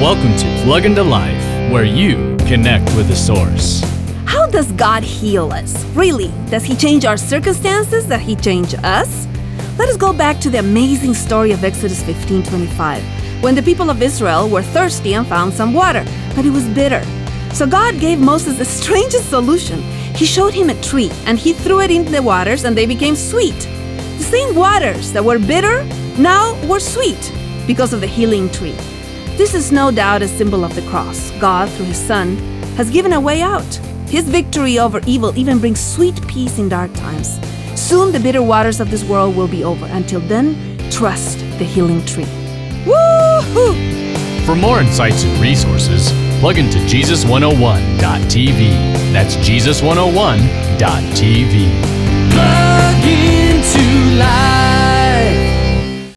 Welcome to Plug into Life, where you connect with the source. How does God heal us? Really? Does He change our circumstances? Does He change us? Let us go back to the amazing story of Exodus 15 25, when the people of Israel were thirsty and found some water, but it was bitter. So God gave Moses the strangest solution. He showed him a tree, and he threw it into the waters, and they became sweet. The same waters that were bitter now were sweet because of the healing tree. This is no doubt a symbol of the cross. God, through His Son, has given a way out. His victory over evil even brings sweet peace in dark times. Soon the bitter waters of this world will be over. Until then, trust the healing tree. Woohoo! For more insights and resources, plug into Jesus101.tv. That's Jesus101.tv.